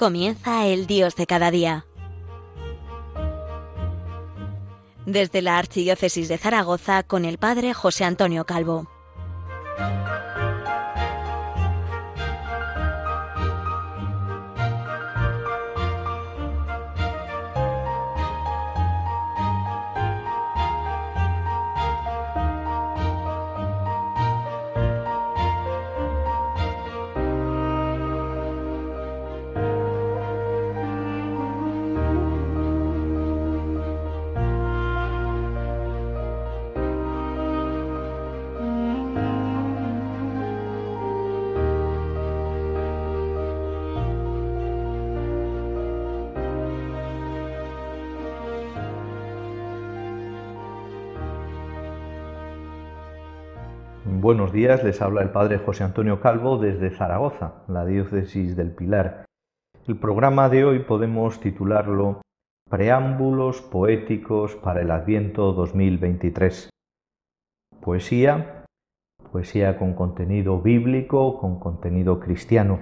Comienza el Dios de cada día. Desde la Archidiócesis de Zaragoza con el Padre José Antonio Calvo. Buenos días, les habla el Padre José Antonio Calvo desde Zaragoza, la diócesis del Pilar. El programa de hoy podemos titularlo Preámbulos poéticos para el Adviento 2023. Poesía, poesía con contenido bíblico, con contenido cristiano.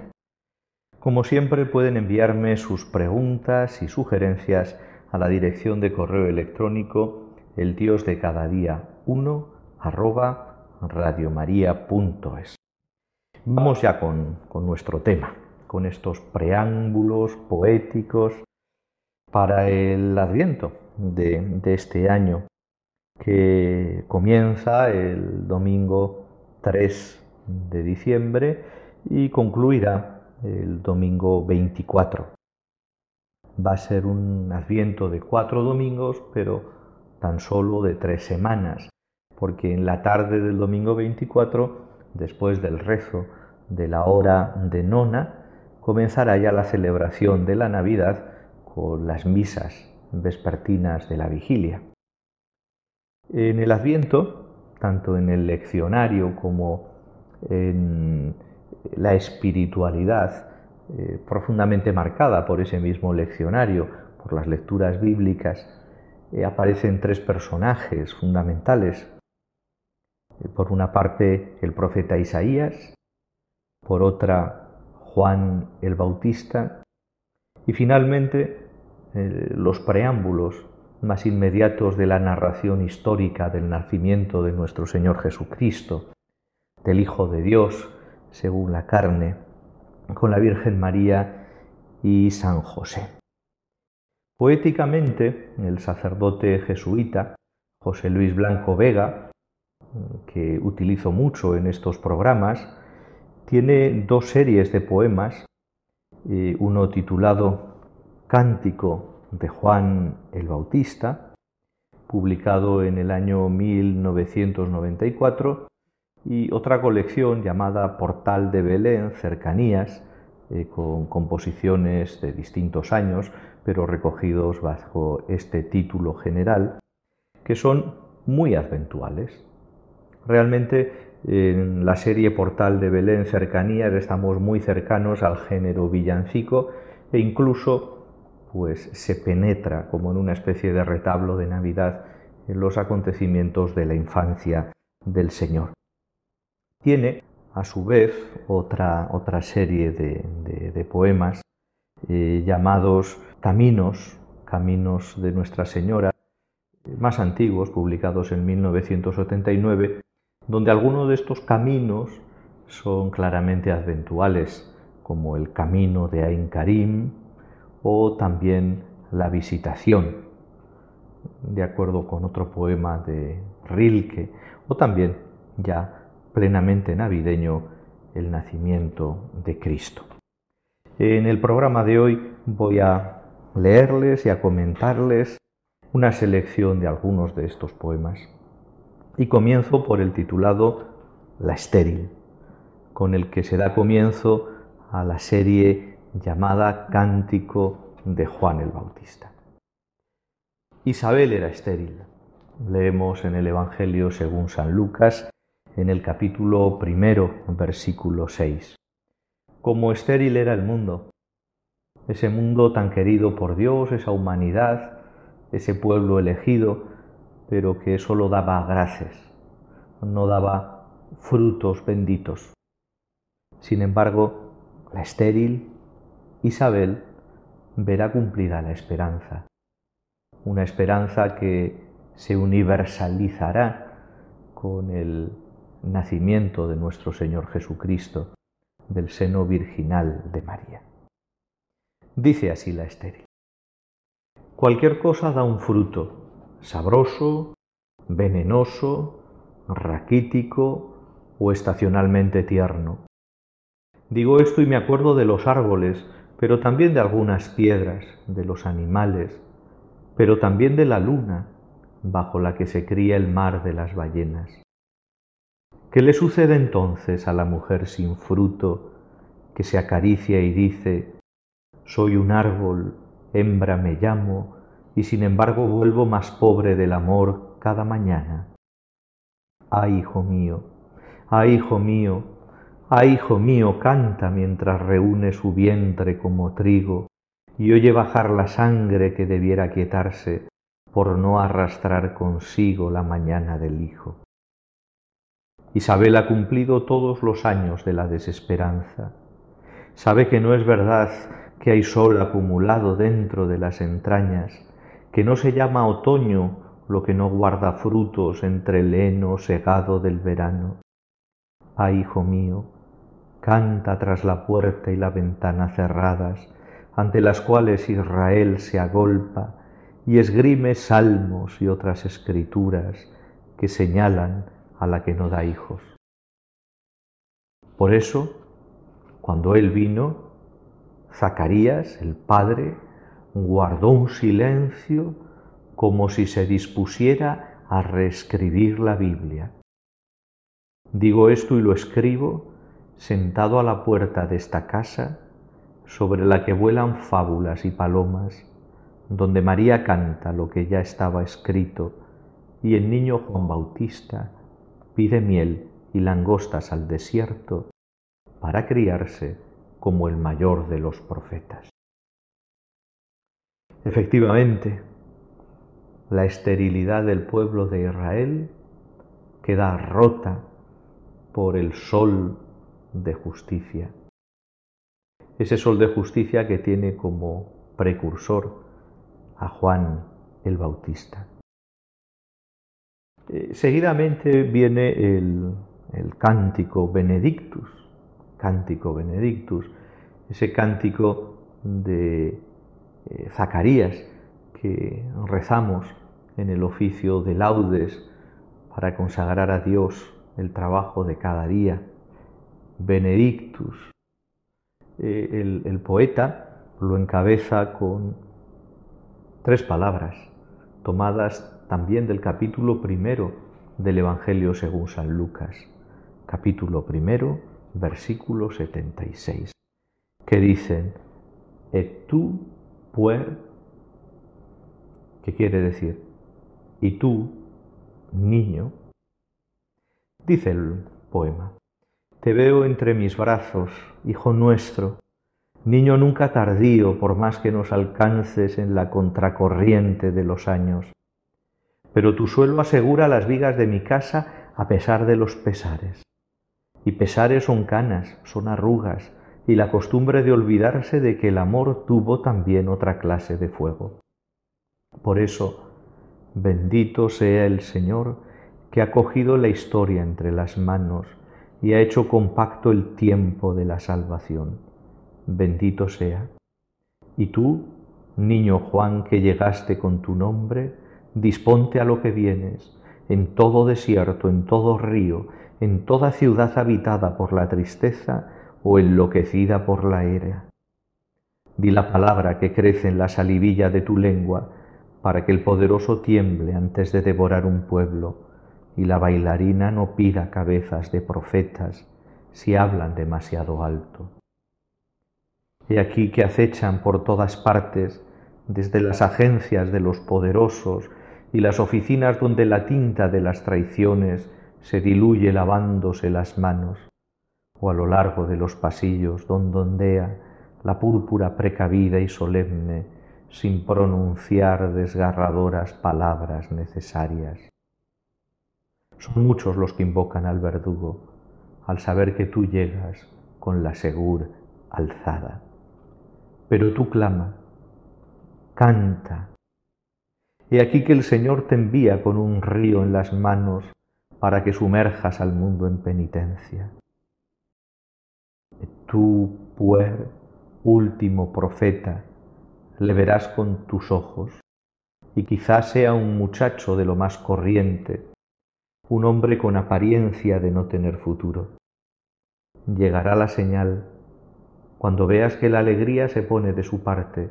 Como siempre pueden enviarme sus preguntas y sugerencias a la dirección de correo electrónico el dios de cada día 1 arroba radiomaria.es. Vamos ya con, nuestro tema, con estos preámbulos poéticos para el adviento de, de este año que comienza el domingo 3 de diciembre y concluirá el domingo 24. Va a ser un adviento de cuatro domingos, pero tan solo de tres semanas porque en la tarde del domingo 24, después del rezo de la hora de nona, comenzará ya la celebración de la Navidad con las misas vespertinas de la vigilia. En el Adviento, tanto en el leccionario como en la espiritualidad, eh, profundamente marcada por ese mismo leccionario, por las lecturas bíblicas, eh, aparecen tres personajes fundamentales por una parte el profeta Isaías, por otra Juan el Bautista y finalmente eh, los preámbulos más inmediatos de la narración histórica del nacimiento de nuestro Señor Jesucristo, del Hijo de Dios según la carne, con la Virgen María y San José. Poéticamente, el sacerdote jesuita José Luis Blanco Vega que utilizo mucho en estos programas, tiene dos series de poemas, eh, uno titulado Cántico de Juan el Bautista, publicado en el año 1994, y otra colección llamada Portal de Belén, Cercanías, eh, con composiciones de distintos años, pero recogidos bajo este título general, que son muy adventuales. Realmente en la serie Portal de Belén Cercanías estamos muy cercanos al género villancico e incluso pues se penetra como en una especie de retablo de Navidad en los acontecimientos de la infancia del Señor. Tiene a su vez otra, otra serie de, poemas eh, llamados Caminos, Caminos de Nuestra Señora, más antiguos, publicados en 1979, donde algunos de estos caminos son claramente adventuales, como el camino de Ain Karim o también la visitación, de acuerdo con otro poema de Rilke, o también ya plenamente navideño, el nacimiento de Cristo. En el programa de hoy voy a leerles y a comentarles una selección de algunos de estos poemas y comienzo por el titulado La estéril, con el que se da comienzo a la serie llamada Cántico de Juan el Bautista. Isabel era estéril. Leemos en el Evangelio según San Lucas, en el capítulo primero, versículo 6. Como estéril era el mundo, ese mundo tan querido por Dios, esa humanidad, ese pueblo elegido, pero que solo daba gracias, no daba frutos benditos. Sin embargo, la estéril Isabel verá cumplida la esperanza, una esperanza que se universalizará con el nacimiento de nuestro Señor Jesucristo del seno virginal de María. Dice así la estéril. Cualquier cosa da un fruto, sabroso, venenoso, raquítico o estacionalmente tierno. Digo esto y me acuerdo de los árboles, pero también de algunas piedras, de los animales, pero también de la luna, bajo la que se cría el mar de las ballenas. ¿Qué le sucede entonces a la mujer sin fruto que se acaricia y dice, soy un árbol, hembra me llamo, y sin embargo vuelvo más pobre del amor cada mañana? Ay, hijo mío, ay, hijo mío, ay, hijo mío, canta mientras reúne su vientre como trigo y oye bajar la sangre que debiera quietarse por no arrastrar consigo la mañana del hijo. Isabel ha cumplido todos los años de la desesperanza. Sabe que no es verdad que hay sol acumulado dentro de las entrañas, que no se llama otoño lo que no guarda frutos entre el heno segado del verano. Ay, hijo mío, canta tras la puerta y la ventana cerradas, ante las cuales Israel se agolpa y esgrime salmos y otras escrituras que señalan a la que no da hijos. Por eso, cuando él vino, Zacarías, el padre, guardó un silencio como si se dispusiera a reescribir la Biblia. Digo esto y lo escribo sentado a la puerta de esta casa sobre la que vuelan fábulas y palomas, donde María canta lo que ya estaba escrito y el niño Juan Bautista pide miel y langostas al desierto para criarse como el mayor de los profetas. Efectivamente, la esterilidad del pueblo de Israel queda rota por el sol de justicia. Ese sol de justicia que tiene como precursor a Juan el Bautista. Eh, seguidamente viene el, cántico Benedictus, cántico Benedictus, ese cántico de eh, Zacarías que rezamos en el oficio de laudes para consagrar a Dios el trabajo de cada día. Benedictus. Eh, el, poeta lo encabeza con tres palabras tomadas también del capítulo primero del Evangelio según San Lucas, capítulo primero, versículo 76, que dicen, et puer, ¿qué quiere decir? Y tú, niño, dice el poema, te veo entre mis brazos, hijo nuestro, niño nunca tardío por más que nos alcances en la contracorriente de los años pero tu suelo asegura las vigas de mi casa a pesar de los pesares. Y pesares son canas, son arrugas, y la costumbre de olvidarse de que el amor tuvo también otra clase de fuego. Por eso, bendito sea el Señor que ha cogido la historia entre las manos y ha hecho compacto el tiempo de la salvación. Bendito sea. Y tú, niño Juan que llegaste con tu nombre, disponte a lo que vienes, en todo desierto, en todo río, en toda ciudad habitada por la tristeza o enloquecida por la era. Di la palabra que crece en la salivilla de tu lengua, para que el poderoso tiemble antes de devorar un pueblo, y la bailarina no pida cabezas de profetas si hablan demasiado alto. He aquí que acechan por todas partes, desde las agencias de los poderosos y las oficinas donde la tinta de las traiciones se diluye lavándose las manos, o a lo largo de los pasillos donde ondea la púrpura precavida y solemne sin pronunciar desgarradoras palabras necesarias. Son muchos los que invocan al verdugo al saber que tú llegas con la segura alzada. Pero tú clama, canta. He aquí que el Señor te envía con un río en las manos para que sumerjas al mundo en penitencia. Tú, pues, último profeta, le verás con tus ojos, y quizás sea un muchacho de lo más corriente, un hombre con apariencia de no tener futuro. Llegará la señal cuando veas que la alegría se pone de su parte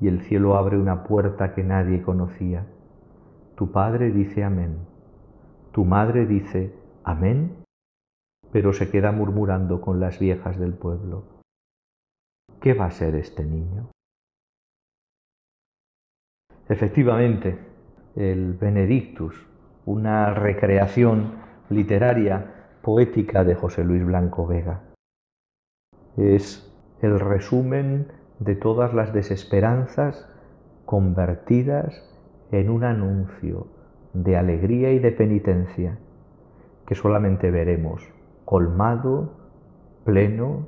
y el cielo abre una puerta que nadie conocía. Tu padre dice amén, tu madre dice amén, pero se queda murmurando con las viejas del pueblo. ¿Qué va a ser este niño? Efectivamente, el Benedictus, una recreación literaria, poética de José Luis Blanco Vega. Es el resumen de todas las desesperanzas convertidas en un anuncio de alegría y de penitencia que solamente veremos colmado, pleno,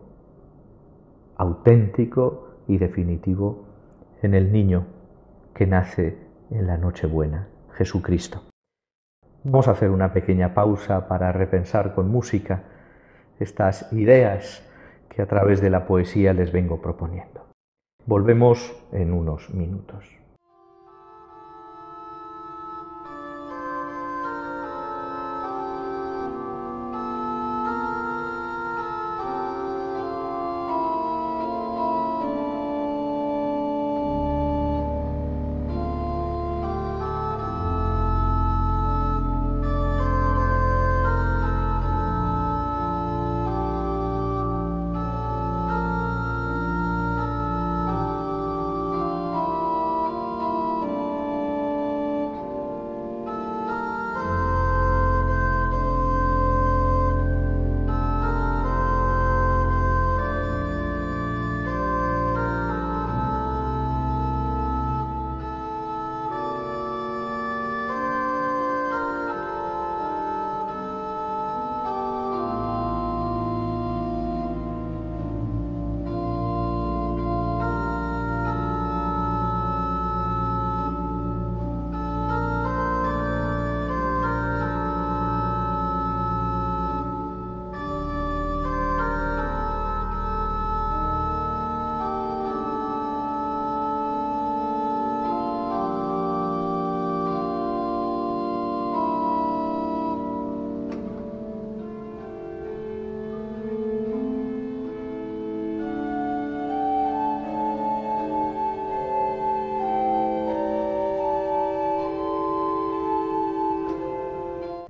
auténtico y definitivo en el niño que nace en la Nochebuena, Jesucristo. Vamos a hacer una pequeña pausa para repensar con música estas ideas que a través de la poesía les vengo proponiendo. Volvemos en unos minutos.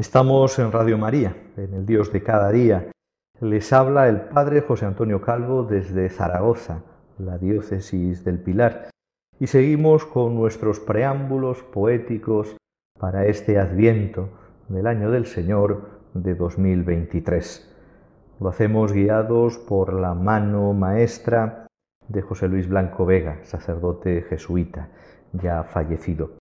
Estamos en Radio María, en el Dios de cada día. Les habla el Padre José Antonio Calvo desde Zaragoza, la diócesis del Pilar, y seguimos con nuestros preámbulos poéticos para este adviento del año del Señor de 2023. Lo hacemos guiados por la mano maestra de José Luis Blanco Vega, sacerdote jesuita, ya fallecido.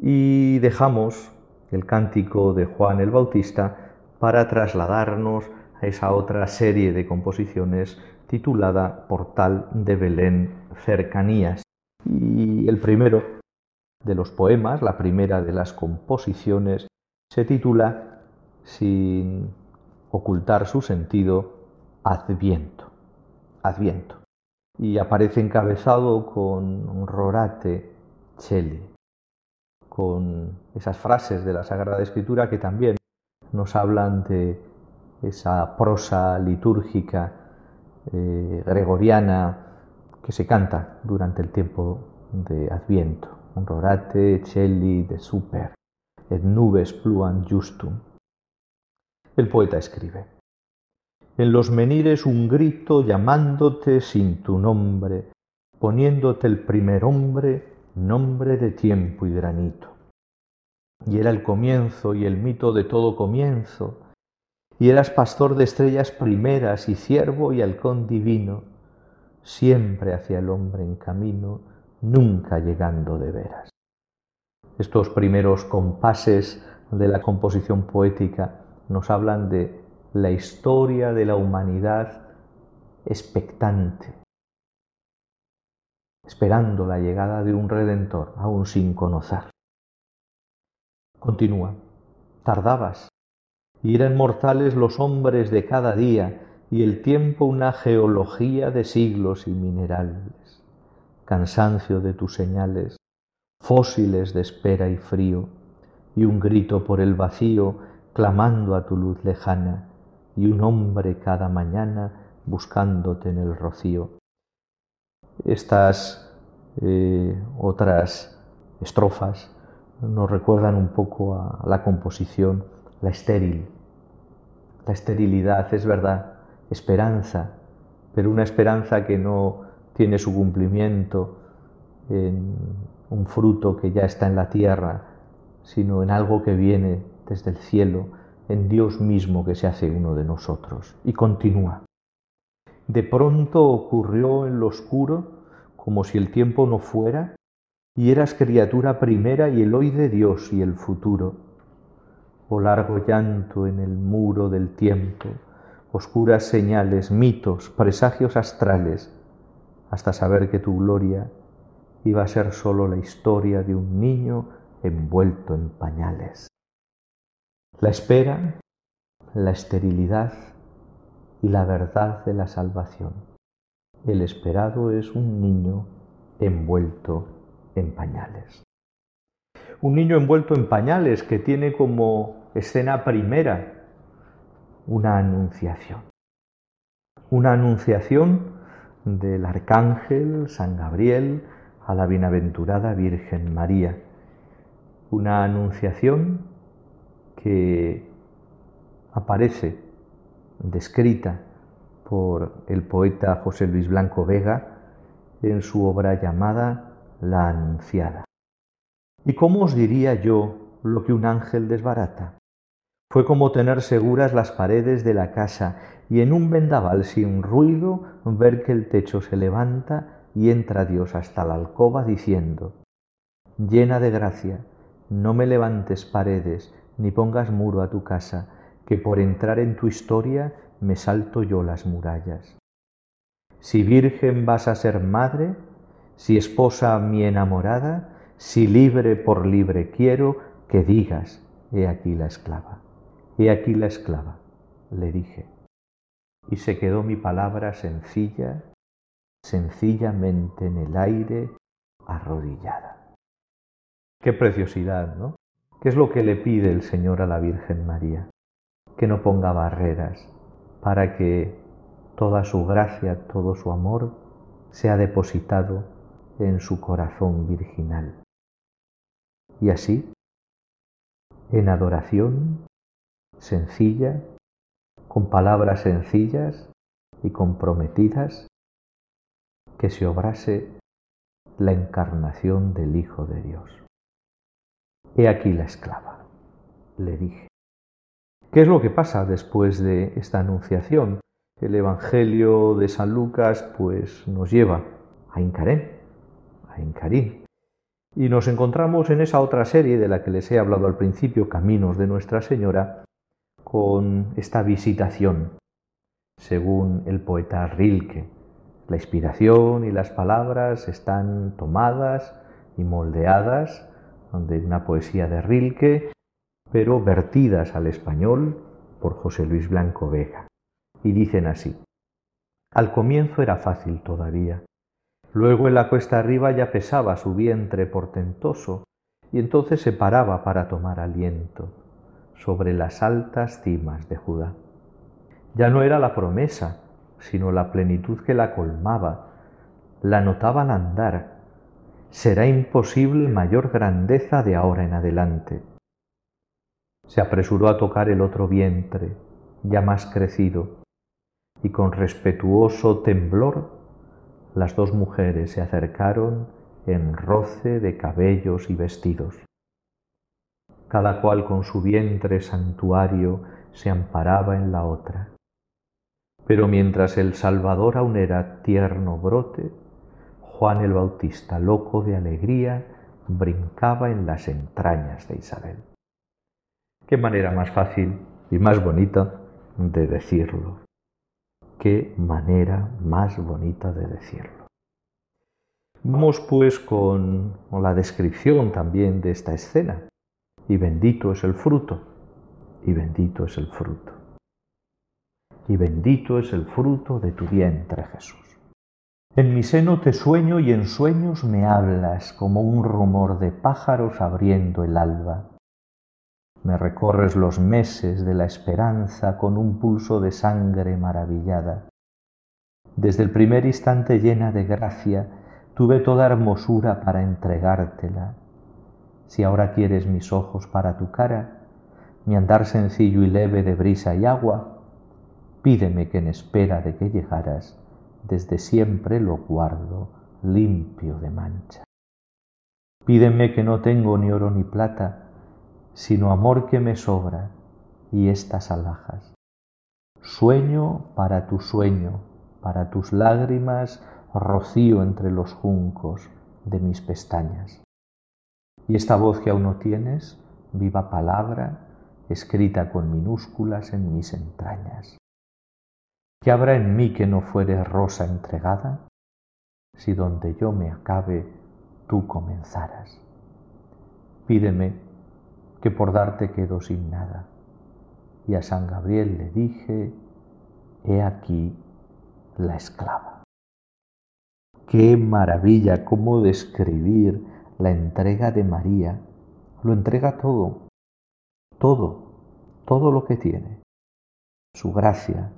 Y dejamos el cántico de Juan el Bautista para trasladarnos a esa otra serie de composiciones titulada Portal de Belén Cercanías. Y el primero de los poemas, la primera de las composiciones, se titula, sin ocultar su sentido, Adviento. Adviento. Y aparece encabezado con Rorate Cheli con esas frases de la Sagrada Escritura que también nos hablan de esa prosa litúrgica eh, gregoriana que se canta durante el tiempo de Adviento. Rorate celli de super, et nubes pluan justum. El poeta escribe, en los menires un grito llamándote sin tu nombre, poniéndote el primer hombre nombre de tiempo y granito. Y era el comienzo y el mito de todo comienzo, y eras pastor de estrellas primeras y siervo y halcón divino, siempre hacia el hombre en camino, nunca llegando de veras. Estos primeros compases de la composición poética nos hablan de la historia de la humanidad expectante, esperando la llegada de un redentor, aún sin conocer. Continúa, tardabas, y eran mortales los hombres de cada día, y el tiempo una geología de siglos y minerales, cansancio de tus señales, fósiles de espera y frío, y un grito por el vacío clamando a tu luz lejana, y un hombre cada mañana buscándote en el rocío. Estas eh, otras estrofas nos recuerdan un poco a la composición, la estéril, la esterilidad, es verdad, esperanza, pero una esperanza que no tiene su cumplimiento en un fruto que ya está en la tierra, sino en algo que viene desde el cielo, en Dios mismo que se hace uno de nosotros. Y continúa. De pronto ocurrió en lo oscuro, como si el tiempo no fuera, y eras criatura primera y el hoy de Dios y el futuro. Oh largo llanto en el muro del tiempo, oscuras señales, mitos, presagios astrales, hasta saber que tu gloria iba a ser sólo la historia de un niño envuelto en pañales. La espera, la esterilidad y la verdad de la salvación. El esperado es un niño envuelto en pañales. Un niño envuelto en pañales que tiene como escena primera una anunciación. Una anunciación del arcángel San Gabriel a la bienaventurada Virgen María. Una anunciación que aparece descrita por el poeta José Luis Blanco Vega en su obra llamada la anunciada. ¿Y cómo os diría yo lo que un ángel desbarata? Fue como tener seguras las paredes de la casa y en un vendaval sin ruido ver que el techo se levanta y entra Dios hasta la alcoba diciendo, llena de gracia, no me levantes paredes ni pongas muro a tu casa, que por entrar en tu historia me salto yo las murallas. Si virgen vas a ser madre, si esposa mi enamorada, si libre por libre quiero, que digas, he aquí la esclava. He aquí la esclava, le dije. Y se quedó mi palabra sencilla, sencillamente en el aire, arrodillada. Qué preciosidad, ¿no? ¿Qué es lo que le pide el Señor a la Virgen María? Que no ponga barreras para que toda su gracia, todo su amor sea depositado en su corazón virginal. Y así, en adoración sencilla, con palabras sencillas y comprometidas, que se obrase la encarnación del Hijo de Dios. He aquí la esclava, le dije. ¿Qué es lo que pasa después de esta anunciación? El Evangelio de San Lucas pues nos lleva a Incarén, en Karim. Y nos encontramos en esa otra serie de la que les he hablado al principio, Caminos de Nuestra Señora, con esta visitación, según el poeta Rilke. La inspiración y las palabras están tomadas y moldeadas de una poesía de Rilke, pero vertidas al español por José Luis Blanco Vega. Y dicen así, al comienzo era fácil todavía, Luego en la cuesta arriba ya pesaba su vientre portentoso, y entonces se paraba para tomar aliento sobre las altas cimas de Judá. Ya no era la promesa, sino la plenitud que la colmaba, la notaba al andar. Será imposible mayor grandeza de ahora en adelante. Se apresuró a tocar el otro vientre, ya más crecido, y con respetuoso temblor las dos mujeres se acercaron en roce de cabellos y vestidos. Cada cual con su vientre santuario se amparaba en la otra. Pero mientras el Salvador aún era tierno brote, Juan el Bautista, loco de alegría, brincaba en las entrañas de Isabel. Qué manera más fácil y más bonita de decirlo. Qué manera más bonita de decirlo. Vamos pues con, la descripción también de esta escena. Y bendito es el fruto, y bendito es el fruto. Y bendito es el fruto de tu vientre, Jesús. En mi seno te sueño y en sueños me hablas como un rumor de pájaros abriendo el alba. Me recorres los meses de la esperanza con un pulso de sangre maravillada. Desde el primer instante llena de gracia, tuve toda hermosura para entregártela. Si ahora quieres mis ojos para tu cara, mi andar sencillo y leve de brisa y agua, pídeme que en espera de que llegaras, desde siempre lo guardo limpio de mancha. Pídeme que no tengo ni oro ni plata, sino amor que me sobra y estas alhajas. Sueño para tu sueño, para tus lágrimas, rocío entre los juncos de mis pestañas. Y esta voz que aún no tienes, viva palabra, escrita con minúsculas en mis entrañas. ¿Qué habrá en mí que no fuere rosa entregada? Si donde yo me acabe, tú comenzaras. Pídeme que por darte quedo sin nada. Y a San Gabriel le dije, he aquí la esclava. Qué maravilla cómo describir la entrega de María. Lo entrega todo, todo, todo lo que tiene. Su gracia,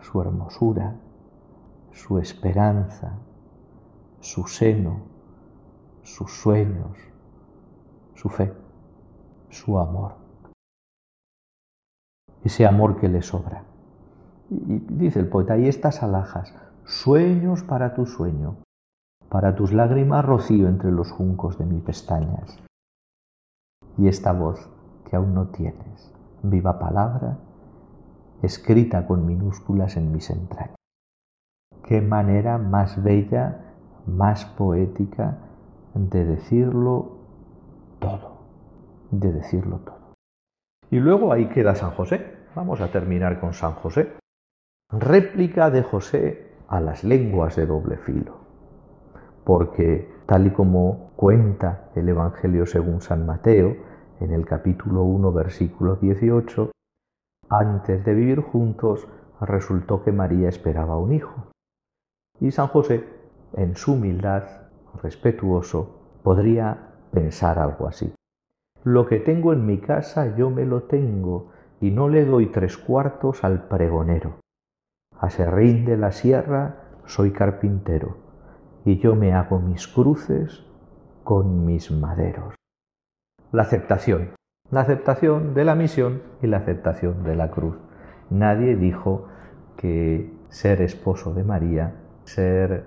su hermosura, su esperanza, su seno, sus sueños, su fe, su amor. Ese amor que le sobra. Y dice el poeta, y estas alhajas, sueños para tu sueño, para tus lágrimas rocío entre los juncos de mis pestañas. Y esta voz que aún no tienes, viva palabra, escrita con minúsculas en mis entrañas. Qué manera más bella, más poética de decirlo de decirlo todo. Y luego ahí queda San José. Vamos a terminar con San José. Réplica de José a las lenguas de doble filo. Porque tal y como cuenta el Evangelio según San Mateo, en el capítulo 1, versículo 18, antes de vivir juntos, resultó que María esperaba un hijo. Y San José, en su humildad, respetuoso, podría pensar algo así. Lo que tengo en mi casa yo me lo tengo y no le doy tres cuartos al pregonero. A serrín de la sierra soy carpintero y yo me hago mis cruces con mis maderos. La aceptación la aceptación de la misión y la aceptación de la cruz. Nadie dijo que ser esposo de María, ser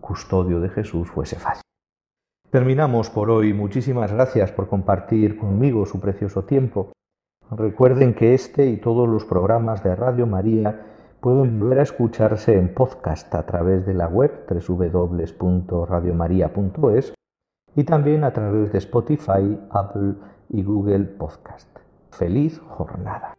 custodio de Jesús fuese fácil. Terminamos por hoy. Muchísimas gracias por compartir conmigo su precioso tiempo. Recuerden que este y todos los programas de Radio María pueden volver a escucharse en podcast a través de la web www.radiomaria.es y también a través de Spotify, Apple y Google Podcast. Feliz jornada.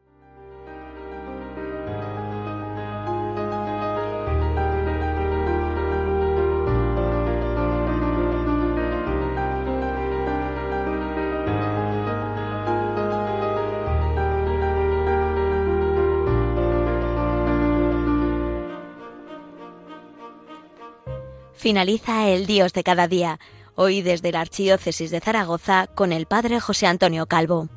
Finaliza el Dios de cada día hoy desde la Archidiócesis de Zaragoza con el Padre José Antonio Calvo.